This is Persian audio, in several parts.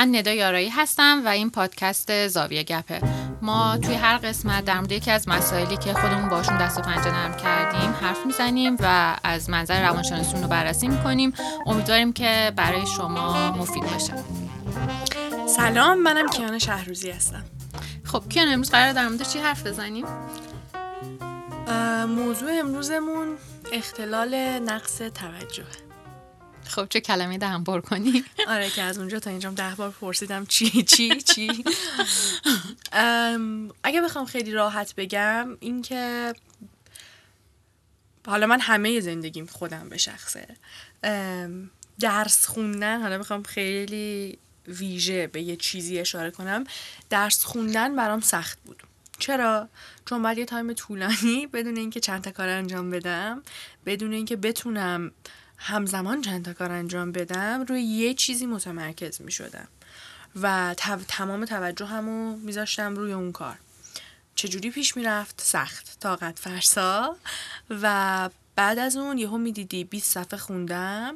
من ندا یارایی هستم و این پادکست زاویه گپه. ما توی هر قسمت در مورد یکی از مسائلی که خودمون باشون دست و پنجه نرم کردیم حرف می‌زنیم و از منظر روانشناسیون رو بررسی می‌کنیم. امیدواریم که برای شما مفید باشه. سلام منم کیان شهروزی هستم. خب کیان امروز قرار در مورد چی حرف بزنیم؟ موضوع امروزمون اختلال نقص توجه خب چه کلمه دهم بار کنی؟ آره که از اونجا تا اینجا ده بار پرسیدم چی چی چی. اگه بخوام خیلی راحت بگم اینکه حالا من همه زندگیم خودم به شخصه. درس خوندن حالا بخوام خیلی ویژه به یه چیزی اشاره کنم درس خوندن برام سخت بود. چرا؟ چون بعد یه تایم طولانی بدون اینکه چند تا کار انجام بدم بدون اینکه بتونم همزمان چند تا کار انجام بدم روی یه چیزی متمرکز می شدم و تمام توجه همو میذاشتم روی اون کار. چجوری پیش می‌رفت؟ سخت. طاقت فرسا. و بعد از اون یهو می‌دیدی 20 صفحه خوندم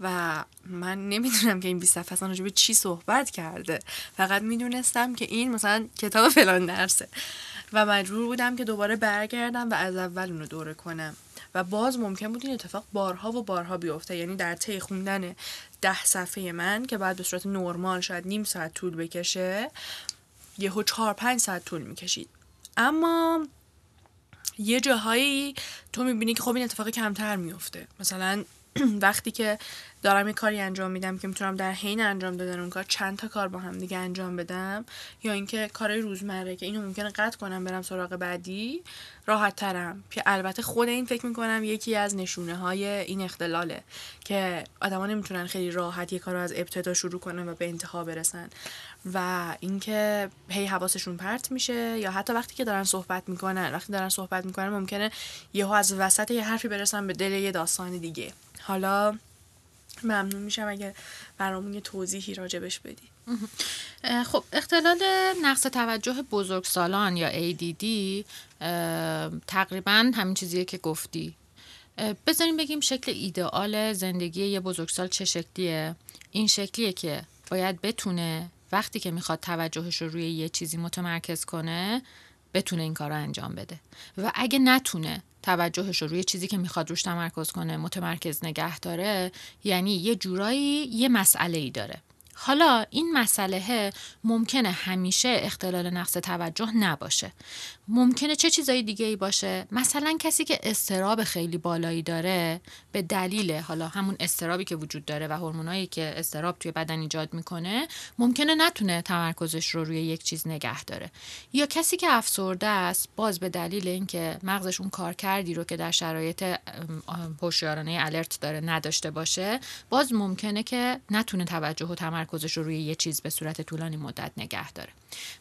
و من نمی‌دونم که این 20 صفحه اصلا به چی صحبت کرده. فقط می‌دونستم که این مثلا کتاب فلان درسه. و مجبور بودم که دوباره برگردم و از اول اونو دوره کنم. و باز ممکن بود این اتفاق بارها و بارها بیفته. یعنی در طی خوندن ده صفحه من که بعد به صورت نرمال شاید نیم ساعت طول بکشه یهو چهار پنج ساعت طول می‌کشید. اما یه جاهایی تو می‌بینی که خب این اتفاق کمتر میفته مثلا وقتی که دارم یه کاری انجام میدم که می‌تونم در حین انجام دادن اون کار چند تا کار با هم دیگه انجام بدم یا اینکه کارهای روزمره که اینو ممکنه قطع کنم برم سراغ بعدی راحت ترم که البته خود این فکر می‌کنم یکی از نشونه های این اختلاله که آدما نمی‌تونن خیلی راحت یه کار از ابتدا شروع کنن و به انتها برسن. و اینکه هی حواسشون پرت میشه یا حتی وقتی که دارن صحبت می‌کنن وقتی دارن صحبت می‌کنن ممکنه یهو از وسط یه حرفی برسن به دل یه داستان دیگه. حالا ممنون میشم اگه برامون یه توضیحی راجبش بدی. خب اختلال نقص توجه بزرگسالان یا ADD تقریبا همین چیزیه که گفتی. بذاریم بگیم شکل ایدئال زندگی یه بزرگسال چه شکلیه؟ این شکلیه که باید بتونه وقتی که می‌خواد توجهش رو روی یه چیزی متمرکز کنه بتونه این کار رو انجام بده. و اگه نتونه توجهش رو روی چیزی که می‌خواد روش تمرکز کنه متمرکز نگه داره یعنی یه جورایی یه مسئله ای داره. حالا این مسئله ممکنه همیشه اختلال نقص توجه نباشه. ممکنه چه چیزایی دیگه ای باشه؟ مثلا کسی که استراب خیلی بالایی داره به دلیل حالا همون استرابی که وجود داره و هورمونایی که استراب توی بدن ایجاد می‌کنه ممکنه نتونه تمرکزش رو روی یک چیز نگه داره. یا کسی که افسرده است باز به دلیل اینکه مغزش اون کار کردی رو که در شرایط هوشیارانه الرت داره نداشته باشه باز ممکنه که نتونه توجه و تمرکزش رو روی یه چیز به صورت طولانی مدت نگه داره.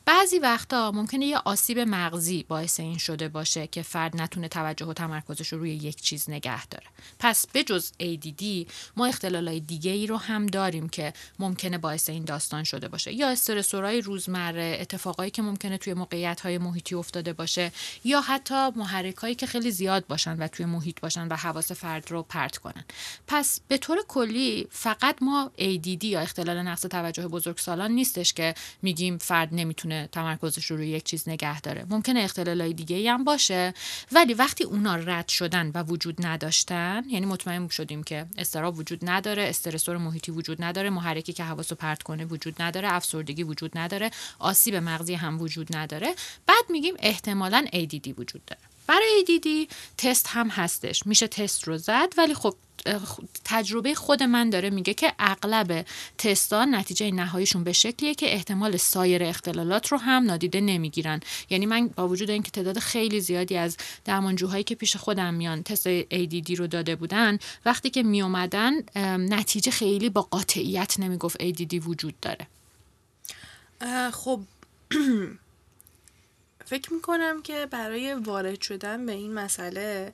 بعضی وقتا ممکنه یه آسیب مغزی باعث این شده باشه که فرد نتونه توجه و تمرکزش رو روی یک چیز نگه داره. پس به جز ADD ما اختلالای دیگه ای رو هم داریم که ممکنه باعث این داستان شده باشه. یا استرسورهای روزمره اتفاقایی که ممکنه توی موقعیت های محیطی افتاده باشه یا حتی محرکایی که خیلی زیاد باشن و توی محیط باشن و حواس فرد رو پرت کنن. پس به طور کلی فقط ما ADD یا اختلال نقص توجه بزرگسالان نیستش که میگیم فرد نمی‌تونه تمرکزش رو روی یک چیز نگه داره. ممکنه اختلالای دیگه هم باشه. ولی وقتی اونا رد شدن و وجود نداشتن یعنی مطمئن شدیم که استراب وجود نداره استرسور محیطی وجود نداره محرکی که حواسو پرت کنه وجود نداره افسردگی وجود نداره آسیب مغزی هم وجود نداره بعد میگیم احتمالا ADD وجود داره. برای ADD تست هم هستش. میشه تست رو زد ولی خب تجربه خود من داره میگه که اغلب تستا نتیجه نهاییشون به شکلیه که احتمال سایر اختلالات رو هم نادیده نمی‌گیرن. یعنی من با وجود اینکه تعداد خیلی زیادی از درمانجوهایی که پیش خودم میان تست ADD رو داده بودن وقتی که میومدن نتیجه خیلی با قاطعیت نمی‌گفت ADD وجود داره. خب فکر می‌کنم که برای وارد شدن به این مسئله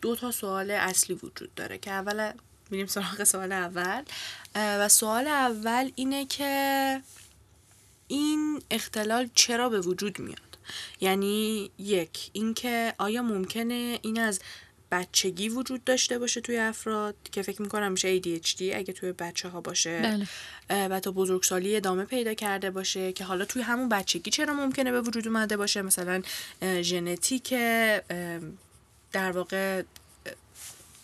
دو تا سوال اصلی وجود داره که اول میریم سراغ سوال اول. و سوال اول اینه که این اختلال چرا به وجود میاد؟ یعنی یک اینکه آیا ممکنه این از بچگی وجود داشته باشه توی افراد؟ که فکر می‌کنم میشه ADHD اگه توی بچه ها باشه. بله. و تا بزرگسالی ادامه پیدا کرده باشه که حالا توی همون بچگی چرا ممکنه به وجود اومده باشه؟ مثلا ژنتیک در واقع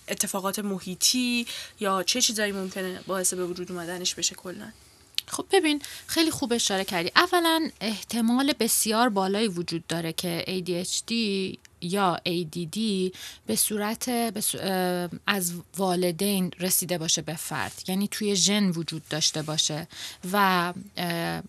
اتفاقات محیطی یا چه چیزایی ممکنه باعث به وجود اومدنش بشه کلا؟ خب ببین خیلی خوب اشاره کردی. اولا احتمال بسیار بالایی وجود داره که ADHD یا ADD به صورت از والدین رسیده باشه به فرد. یعنی توی ژن وجود داشته باشه. و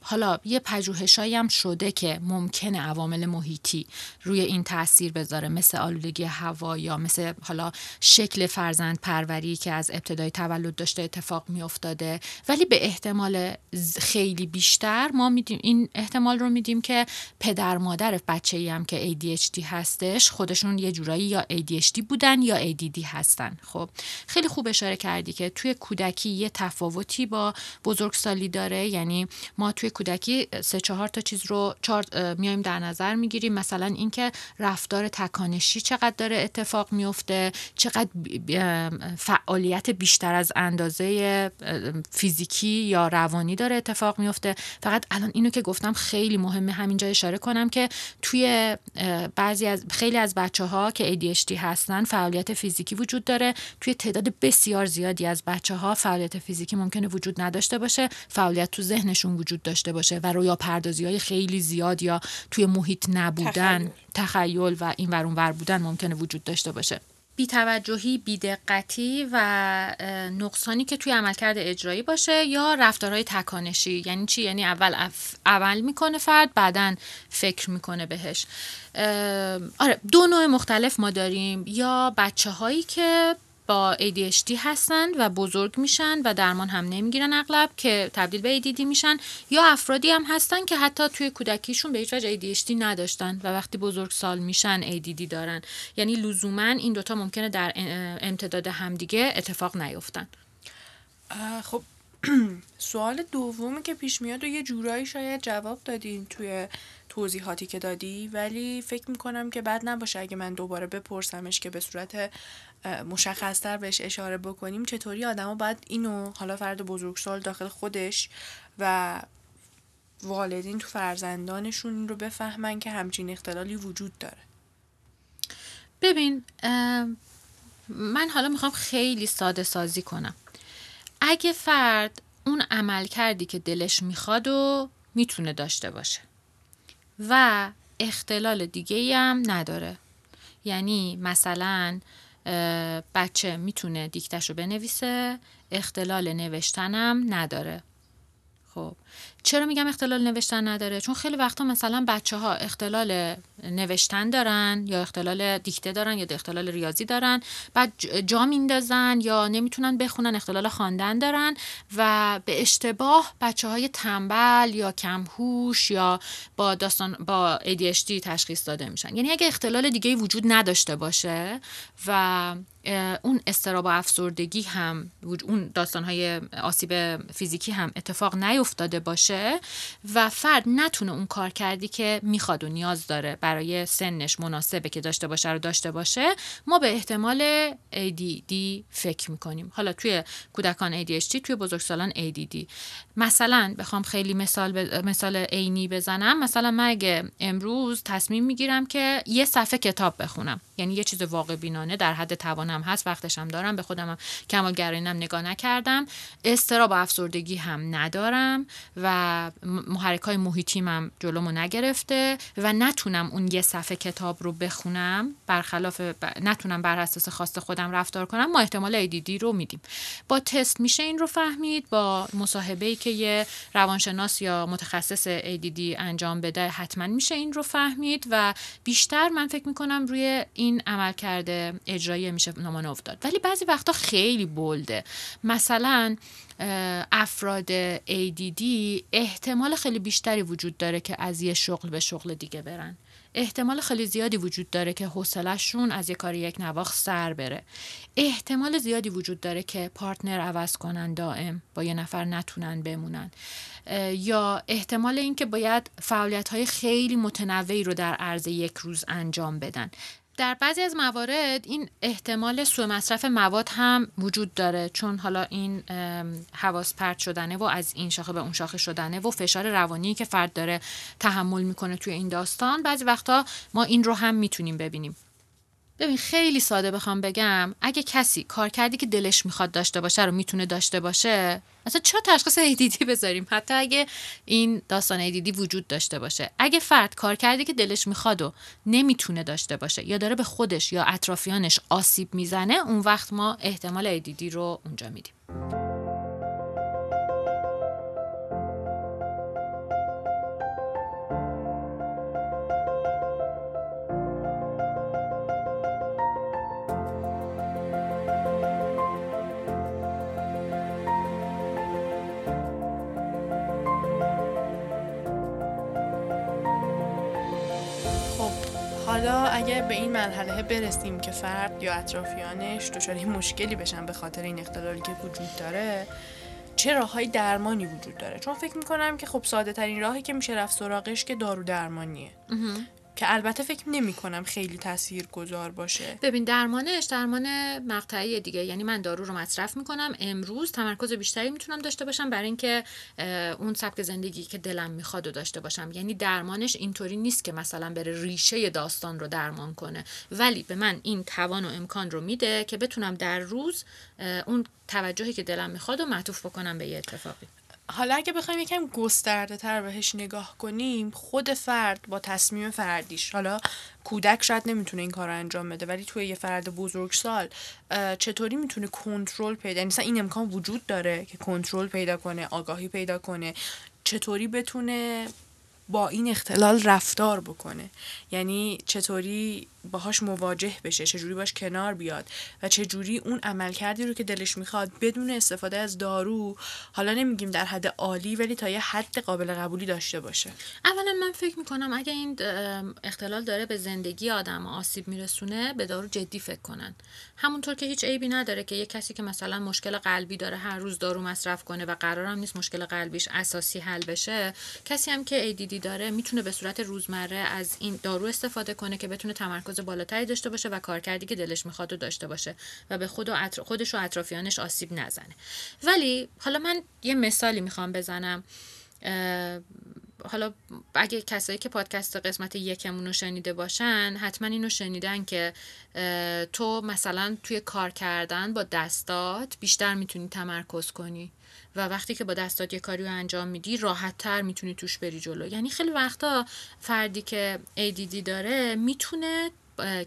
حالا یه پژوهشایی هم شده که ممکنه عوامل محیطی روی این تاثیر بذاره. مثل آلودگی هوا یا مثل حالا شکل فرزند پروری که از ابتدای تولد داشته اتفاق می افتاده ولی به احتمال خیلی بیشتر ما میدیم این احتمال رو میدیم که پدر مادر بچه ای هم که ADHD هستش خودشون یه جورایی یا ADHD بودن یا ADD هستن. خب خیلی خوب اشاره کردی که توی کودکی یه تفاوتی با بزرگسالی داره. یعنی ما توی کودکی سه چهار تا چیز رو چهار میایم در نظر می‌گیریم. مثلا اینکه رفتار تکانشی چقدر داره اتفاق میفته چقدر فعالیت بیشتر از اندازه فیزیکی یا روانی داره اتفاق میفته. فقط الان اینو که گفتم خیلی مهمه همینجا اشاره کنم که توی بعضی از خیلی خیلی از بچه ها که ADHD هستن فعالیت فیزیکی وجود داره. توی تعداد بسیار زیادی از بچه ها فعالیت فیزیکی ممکنه وجود نداشته باشه فعالیت تو ذهنشون وجود داشته باشه و رویا پردازی های خیلی زیاد یا توی محیط نبودن تخیل, و این ورون ور بودن ممکنه وجود داشته باشه. بیتوجهی، بیدقتی و نقصانی که توی عملکرد اجرایی باشه یا رفتارهای تکانشی. یعنی چی؟ یعنی اول اول می‌کنه فرد بعدا فکر می‌کنه بهش. آره دو نوع مختلف ما داریم. یا بچه هایی که با ADHD هستند و بزرگ میشن و درمان هم نمی‌گیرن اغلب که تبدیل به ADD میشن. یا افرادی هم هستن که حتی توی کودکیشون به هیچ وجه ADHD نداشتن و وقتی بزرگ سال میشن ADD دارن. یعنی لزوما این دوتا ممکنه در امتداد همدیگه اتفاق نیفتن. خب سوال دومی که پیش میاد و یه جورایی شاید جواب دادین توی توضیحاتی که دادی ولی فکر می‌کنم که بد نباشه اگه من دوباره بپرسمش که به صورت مشخصتر بهش اشاره بکنیم چطوری آدما باید اینو حالا فرد بزرگسال داخل خودش و والدین تو فرزندانشون رو بفهمن که همچین اختلالی وجود داره. ببین من حالا می‌خوام خیلی ساده سازی کنم. اگه فرد اون عمل کردی که دلش می‌خواد و می‌تونه داشته باشه و اختلال دیگه هم نداره. یعنی مثلا بچه می‌تونه دیکتش رو بنویسه. اختلال نوشتنم نداره. خب. چرا میگم اختلال نوشتن نداره؟ چون خیلی وقتا مثلا بچه ها اختلال نوشتن دارن یا اختلال دیکته دارن یا اختلال ریاضی دارن بعد جا میندازن یا نمی‌تونن بخونن اختلال خواندن دارن و به اشتباه بچه های تنبل یا کمهوش یا با داستان با ADHD تشخیص داده میشن. یعنی اگه اختلال دیگه وجود نداشته باشه و اون استراب و افسردگی هم اون داستانهای آسیب فیزیکی هم اتفاق نیفتاده باشه و فرد نتونه اون کار کردی که می‌خواد و نیاز داره برای سنش مناسبه که داشته باشه رو داشته باشه ما به احتمال ADD فکر می‌کنیم. حالا توی کودکان ADHD توی بزرگسالان ADD مثلا بخوام خیلی مثال مثال عینی بزنم. مثلا من اگه امروز تصمیم می‌گیرم که یه صفحه کتاب بخونم یعنی یه چیز واقع بینانه در حد توانم هست وقتشم دارم به خودم کمالگرایانم نگاه نکردم. استراب و افسردگی هم ندارم و محرک های محیطیم هم جلومو نگرفته و نتونم اون یه صفحه کتاب رو بخونم برخلاف نتونم بر اساس خواست خودم رفتار کنم ما احتمال ADD رو میدیم. با تست میشه این رو فهمید با مصاحبه ای که یه روانشناس یا متخصص ADD انجام بده حتما میشه این رو فهمید و بیشتر من فکر می‌کنم روی این عمل کرده اجرایی میشه نمان افتاد. ولی بعضی وقتا خیلی بلده مثلا افراد ADD احتمال خیلی بیشتری وجود داره که از یه شغل به شغل دیگه برن. احتمال خیلی زیادی وجود داره که حوصلهشون از یه کار یک نواخت سر بره. احتمال زیادی وجود داره که پارتنر عوض کنن دائم با یه نفر نتونن بمونن. یا احتمال اینکه باید فعالیت های خیلی متنوعی رو در عرض یک روز انجام بدن. در بعضی از موارد این احتمال سوء مصرف مواد هم وجود داره چون حالا این حواس پرت شدنه و از این شاخه به اون شاخه شدنه و فشار روانی که فرد داره تحمل می‌کنه توی این داستان. بعضی وقتا ما این رو هم می‌تونیم ببینیم. ببین خیلی ساده بخوام بگم اگه کسی کار کردی که دلش می‌خواد داشته باشه رو می‌تونه داشته باشه اصلا چرا تشخیص ایدیدی بذاریم؟ حتی اگه این داستان ایدیدی وجود داشته باشه. اگه فرد کار کردی که دلش می‌خواد و نمی‌تونه داشته باشه یا داره به خودش یا اطرافیانش آسیب می‌زنه اون وقت ما احتمال ایدیدی رو اونجا میدیم. مرحله برسیم که فرد یا اطرافیانش دچار مشکلی بشن به خاطر این اختلالی که وجود داره چه راههای درمانی وجود داره؟ چون فکر می‌کنم که خب ساده ترین راهی که میشه رفت سراغش که دارو درمانیه که البته فکر نمی کنم خیلی تاثیر گذار باشه. ببین درمانش درمان مقطعی دیگه. یعنی من دارو رو مصرف می‌کنم. امروز تمرکز بیشتری می‌تونم داشته باشم برای اینکه اون سبک زندگی که دلم می‌خواد و داشته باشم. یعنی درمانش اینطوری نیست که مثلا بره ریشه داستان رو درمان کنه. ولی به من این توان و امکان رو میده که بتونم در روز اون توجهی که دلم می‌خواد و معطوف بکنم به یه اتفاقی. حالا اگه بخوایم یکم گسترده تر بهش نگاه کنیم خود فرد با تصمیم فردیش حالا کودک شاید نمی‌تونه این کار رو انجام بده ولی توی یه فرد بزرگسال چطوری می‌تونه کنترل پیدا یعنی این امکان وجود داره که کنترل پیدا کنه آگاهی پیدا کنه چطوری بتونه با این اختلال رفتار بکنه. یعنی چطوری باهاش مواجه بشه چجوری باش کنار بیاد و چجوری اون عمل کردی رو که دلش می‌خواد بدون استفاده از دارو حالا نمیگیم در حد عالی ولی تا یه حد قابل قبولی داشته باشه. اولا من فکر می‌کنم اگه این اختلال داره به زندگی آدم آسیب میرسونه به دارو جدی فکر کنن. همونطور که هیچ عیبی نداره که یه کسی که مثلا مشکل قلبی داره هر روز دارو مصرف کنه و قرارم نیست مشکل قلبیش اساسی حل بشه کسی هم که ADD داره می‌تونه به صورت روزمره از این دارو استفاده کنه که بتونه تمرکز بالاتری داشته باشه و کارکردی که دلش می‌خواد و داشته باشه و به خود و خودش و اطرافیانش آسیب نزنه. ولی حالا من یه مثالی می‌خوام بزنم. حالا اگه کسایی که پادکست قسمت یکمون رو شنیده باشن حتما اینو شنیدن که تو مثلا توی کار کردن با دستات بیشتر می‌تونی تمرکز کنی. و وقتی که با دستات یه کاری رو انجام میدی راحت تر می‌تونی توش بری جلو. یعنی خیلی وقتا فردی که ADD داره می‌تونه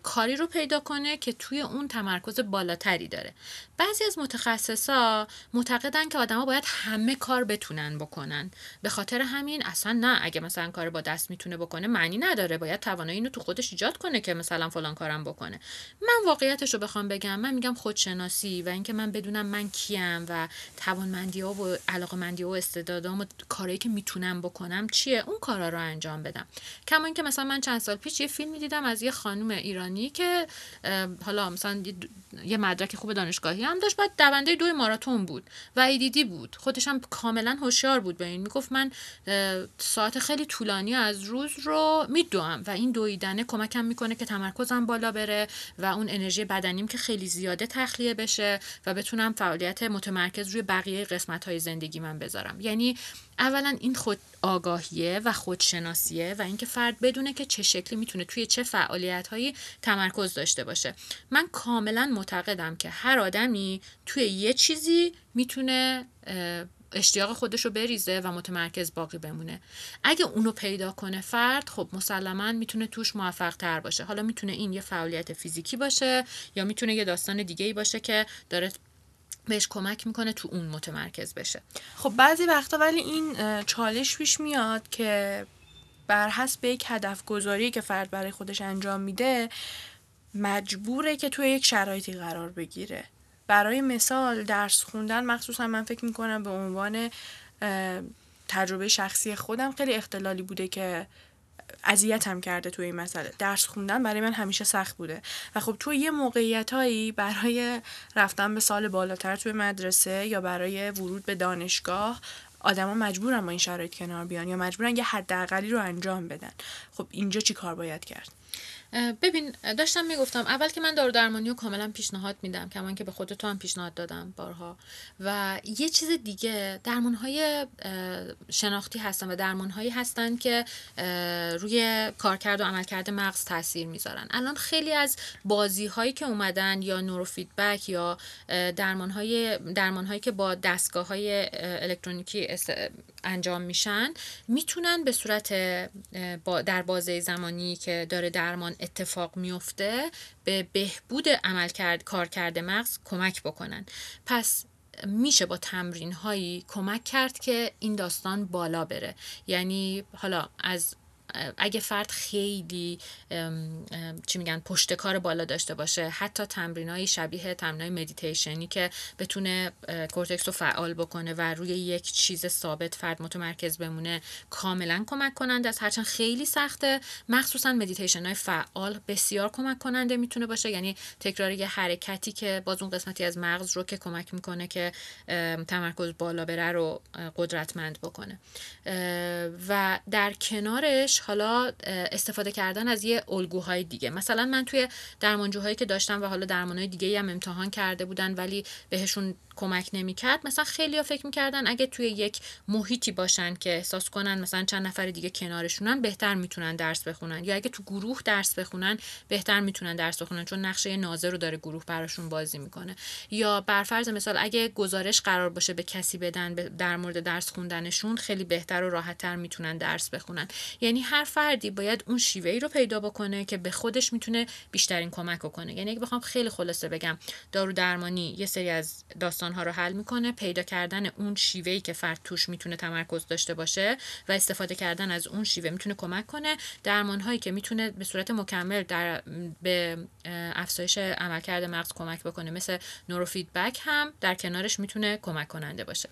کاری رو پیدا کنه که توی اون تمرکز بالاتری داره. بعضی از متخصصا معتقدن که آدما باید همه کار بتونن بکنن. به خاطر همین اصلا نه اگه مثلا کار با دست می‌تونه بکنه معنی نداره. باید توانایی اینو تو خودش ایجاد کنه که مثلا فلان کارم بکنه. من واقعیتش رو بخوام بگم من میگم خودشناسی و اینکه من بدونم من کیم و توانمندی ها و علاقمندی و استعدادام و کارهایی که می‌تونم بکنم چیه؟ اون کارا رو انجام بدم. کما اینکه مثلا من چند سال پیش یه فیلمی دیدم از یه خانم ایرانی که حالا مثلا یه مدرک خوب دانشگاهی هم داشت بعد دونده دو ماراتون بود و ایدیدی بود. خودش هم کاملا هوشیار بود به این. می‌گفت من ساعت خیلی طولانی از روز رو میدوم و این دویدنه کمکم می‌کنه که تمرکزم بالا بره و اون انرژی بدنیم که خیلی زیاده تخلیه بشه و بتونم فعالیت متمرکز روی بقیه قسمت های زندگی من بذارم. یعنی اولا این خود آگاهیه و خودشناسیه و اینکه فرد بدونه که چه شکلی می‌تونه توی چه فعالیت هایی تمرکز داشته باشه. من کاملا معتقدم که هر آدمی توی یه چیزی می‌تونه اشتیاق خودش رو بریزه و متمرکز باقی بمونه. اگه اونو پیدا کنه فرد خب مسلما می‌تونه توش موفق تر باشه. حالا می‌تونه این یه فعالیت فیزیکی باشه یا می‌تونه یه داستان دیگه ای باشه که داره بهش کمک می‌کنه تو اون متمرکز بشه. خب بعضی وقتا ولی این چالش پیش میاد که بر حسب یک هدف گذاری که فرد برای خودش انجام میده مجبوره که توی یک شرایطی قرار بگیره. برای مثال درس خوندن مخصوصا من فکر می‌کنم به عنوان تجربه شخصی خودم خیلی اختلالی بوده که اذیتم کرده توی این مسئله. درس خوندن برای من همیشه سخت بوده. و خب توی یه موقعیت هایی برای رفتن به سال بالاتر توی مدرسه یا برای ورود به دانشگاه آدما مجبورن با این شرایط کنار بیان یا مجبورن یه حداقلی رو انجام بدن. خب اینجا چی کار باید کرد؟ ببین داشتم می‌گفتم اول که من دارو درمانی رو کاملا پیشنهاد میدم کمان که به خود تو هم پیشنهاد دادم بارها. و یه چیز دیگه درمان های شناختی هستن و درمان هایی هستن که روی کارکرد و عملکرد مغز تاثیر می‌ذارن. الان خیلی از بازی هایی که اومدن یا نورو فیدبک یا درمان های درمان هایی که با دستگاه های الکترونیکی انجام میشن می‌تونن به صورت در بازه زمانی که داره درمان اتفاق میفته به بهبود عملکرد کارکرد مغز کمک بکنن. پس میشه با تمرین هایی کمک کرد که این داستان بالا بره. یعنی حالا از اگه فرد خیلی چی میگن پشت کار بالا داشته باشه حتی تمرین های شبیه تمرین های مدیتیشنی که بتونه کورتکس رو فعال بکنه و روی یک چیز ثابت فرد متمرکز بمونه کاملا کمک کننده است. هرچند خیلی سخته مخصوصا مدیتیشن های فعال بسیار کمک کننده می‌تونه باشه. یعنی تکرار یه حرکتی که باز اون قسمتی از مغز رو که کمک می‌کنه که تمرکز بالا بره رو قدرتمند بکنه. و در کنارش حالا استفاده کردن از یه الگوهای دیگه. مثلا من توی درمانجوهایی که داشتم و حالا درمانهای دیگه هم امتحان کرده بودن ولی بهشون کمک نمی‌کرد مثلا خیلی ها فکر می‌کردن اگه توی یک محیطی باشن که احساس کنن مثلا چند نفر دیگه کنارشونن بهتر می‌تونن درس بخونن. یا اگه تو گروه درس بخونن بهتر می‌تونن درس بخونن چون نقشه ناظر رو داره گروه براشون بازی می‌کنه. یا برفرض مثال اگه گزارش قرار باشه به کسی بدن در مورد درس خوندنشون خیلی بهتر و راحتتر می‌تونن درس بخونن. یعنی هر فردی باید اون شیوه ای رو پیدا بکنه که به خودش می‌تونه بیشترین کمک کنه. یعنی اگه بخوام خیلی خلاصه بگم دارو درمانی یه سری از داستان ها رو حل می‌کنه پیدا کردن اون شیوهی که فرد توش می‌تونه تمرکز داشته باشه و استفاده کردن از اون شیوه می‌تونه کمک کنه. درمان هایی که می‌تونه به صورت مکمل در به افزایش عملکرد مغز کمک بکنه مثل نورو فیدبک هم در کنارش می‌تونه کمک کننده باشه.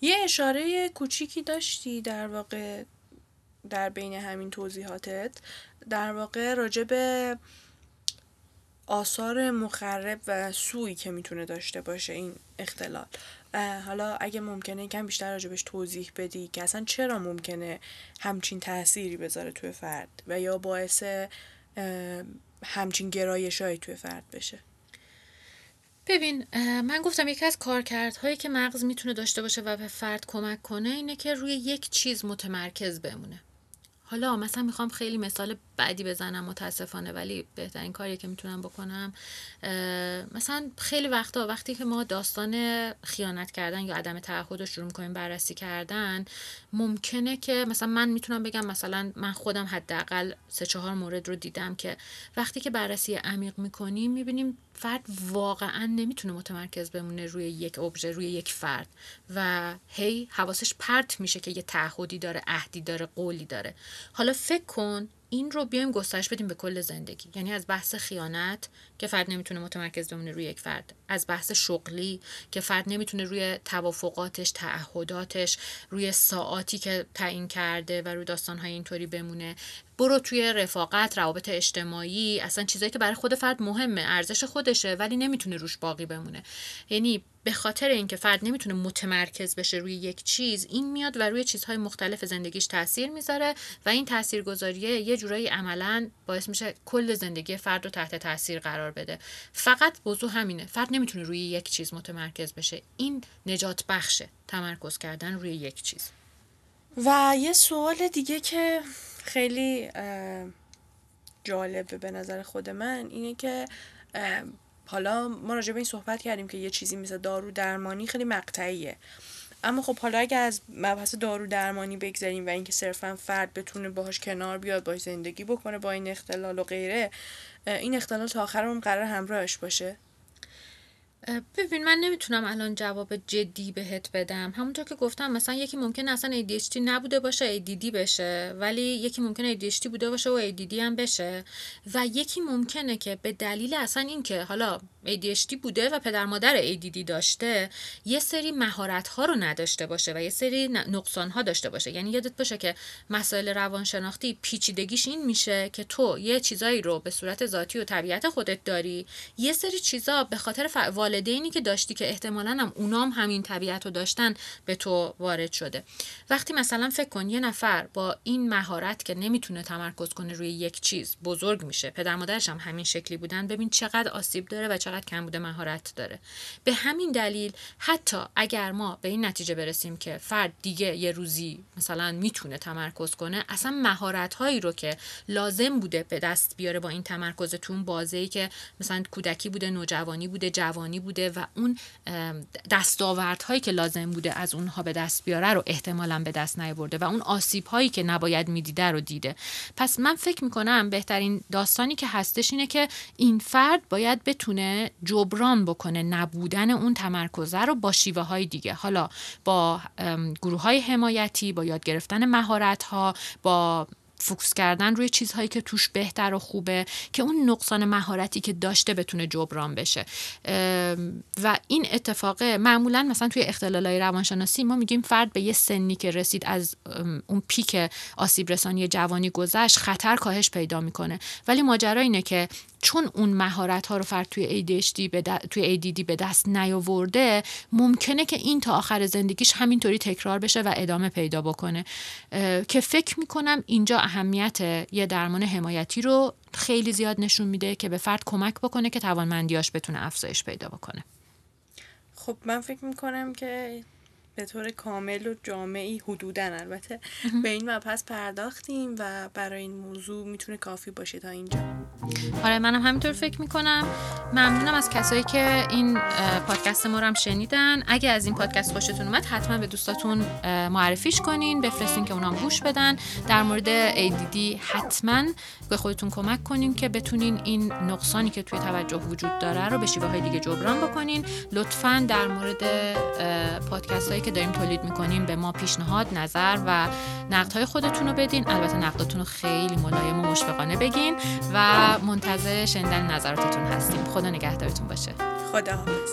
یه اشاره کوچیکی داشتی در واقع در بین همین توضیحاتت؟ در واقع راجع به آثار مخرب و سوی که می‌تونه داشته باشه این اختلال. حالا اگه ممکنه کم بیشتر راجبش توضیح بدی که اصلا چرا ممکنه همچین تأثیری بذاره توی فرد و یا باعث همچین گرایش توی فرد بشه. ببین من گفتم یکی از کارکردهایی که مغز می‌تونه داشته باشه و به فرد کمک کنه اینه که روی یک چیز متمرکز بمونه. حالا مثلا می‌خوام خیلی مثال بعدی بزنم متاسفانه ولی بهترین کاریه که می‌تونم بکنم. مثلا خیلی وقتا وقتی که ما داستان خیانت کردن یا عدم تعهد رو شروع می‌کنیم بررسی کردن ممکنه که مثلا من می‌تونم بگم مثلا من خودم حداقل سه چهار مورد رو دیدم که وقتی که بررسی عمیق می‌کنیم می‌بینیم فرد واقعا نمی‌تونه متمرکز بمونه روی یک ابژه روی یک فرد. و هی حواسش پرت میشه که یه تعهدی داره عهدی داره قولی داره. حالا فکر کن این رو بیایم گسترش بدیم به کل زندگی. یعنی از بحث خیانت که فرد نمی‌تونه متمرکز بمونه روی یک فرد. از بحث شغلی که فرد نمی‌تونه روی توافقاتش تعهداتش روی ساعاتی که تعیین کرده و روی داستانهای اینطوری بمونه برو توی رفاقت روابط اجتماعی اصلا چیزایی که برای خود فرد مهمه ارزش خودشه ولی نمی‌تونه روش باقی بمونه. یعنی به خاطر اینکه فرد نمی‌تونه متمرکز بشه روی یک چیز این میاد و روی چیزهای مختلف زندگیش تاثیر می‌ذاره و این تاثیرگذاریه یه جورایی عملا باعث میشه کل زندگی فرد رو تحت تاثیر قرار بده. فقط موضوع همینه فرد نمی‌تونه روی یک چیز متمرکز بشه. این نجات بخشه تمرکز کردن روی یک چیز. و یه سوال دیگه که خیلی جالبه به نظر خود من اینه که حالا ما راجع به این صحبت کردیم که یه چیزی مثل دارو درمانی خیلی مقطعیه. اما خب حالا اگه از مبحث دارو درمانی بگذاریم و اینکه صرفا فرد بتونه باهاش کنار بیاد باهاش زندگی بکنه با این اختلال و غیره این اختلال تا آخر قرار همراهش باشه؟ ببین من نمی‌تونم الان جواب جدی بهت بدم. همونطور که گفتم مثلا یکی ممکن اصلا ADHD نبوده باشه ADD بشه ولی یکی ممکنه ADHD بوده باشه و ADD هم بشه. و یکی ممکنه که به دلیل اصلا اینکه حالا ADHD بوده و پدر مادر ADD داشته یه سری مهارت ها رو نداشته باشه و یه سری نقصان ها داشته باشه. یعنی یادت باشه که مسائل روانشناختی پیچیدگیش این میشه که تو یه چیزایی رو به صورت ذاتی و طبیعت خودت داری. یه سری چیزا به خاطر والدینی که داشتی که احتمالا هم اونام همین طبیعت رو داشتن به تو وارد شده. وقتی مثلا فکر کن یه نفر با این مهارت که نمی‌تونه تمرکز کنه روی یک چیز بزرگ میشه پدر مادرش هم همین شکلی بودن ببین چقدر آسیب داره و چقدر کم بوده مهارت داره. به همین دلیل حتی اگر ما به این نتیجه برسیم که فرد دیگه یه روزی مثلا می‌تونه تمرکز کنه اصلا مهارت هایی رو که لازم بوده به دست بیاره با این تمرکز تو اون بازه ای که مثلا کودکی بوده نوجوانی بوده جوانی بوده و اون دستاوردهایی که لازم بوده از اونها به دست بیاره رو احتمالا به دست نیاورده و اون آسیب هایی که نباید می‌دیده رو دیده. پس من فکر می‌کنم بهترین داستانی که هستش اینه که این فرد باید بتونه جبران بکنه نبودن اون تمرکزه رو با شیوه های دیگه. حالا با گروه های حمایتی با یاد گرفتن مهارت ها با فوکس کردن روی چیزهایی که توش بهتر و خوبه که اون نقصان مهارتی که داشته بتونه جبران بشه. و این اتفاق معمولا مثلا توی اختلالای روانشناسی ما میگیم فرد به یه سنی که رسید از اون پیک آسیب رسانی جوانی گذشت خطر کاهش پیدا می‌کنه. ولی ماجرا اینه که چون اون مهارت ها رو فرد توی ADHD به توی ADD به دست نیاورده ممکنه که این تا آخر زندگیش همینطوری تکرار بشه و ادامه پیدا بکنه. که فکر می‌کنم اینجا اهمیت یه درمان حمایتی رو خیلی زیاد نشون میده که به فرد کمک بکنه که توانمندیاش بتونه افزایش پیدا بکنه. خب من فکر می‌کنم که به طور کامل و جامعی حدودا. البته به این مبحث پرداختیم و برای این موضوع می‌تونه کافی باشه تا اینجا. آره منم همینطور فکر می‌کنم. ممنونم از کسایی که این پادکست ما رو هم شنیدن. اگه از این پادکست خوشتون اومد حتما به دوستاتون معرفیش کنین بفرستین که اونام گوش بدن. در مورد ADD حتما به خودتون کمک کنین که بتونین این نقصانی که توی توجه وجود داره رو به شیوه های دیگه جبران بکنین. لطفا در مورد پادکست که داریم تولید می‌کنیم به ما پیشنهاد نظر و نقدهای خودتون رو بدین. البته نقدتون رو خیلی ملایم و مشفقانه بگین و منتظر شنیدن نظراتتون هستیم. خدا نگهدارتون باشه. خدا حافظ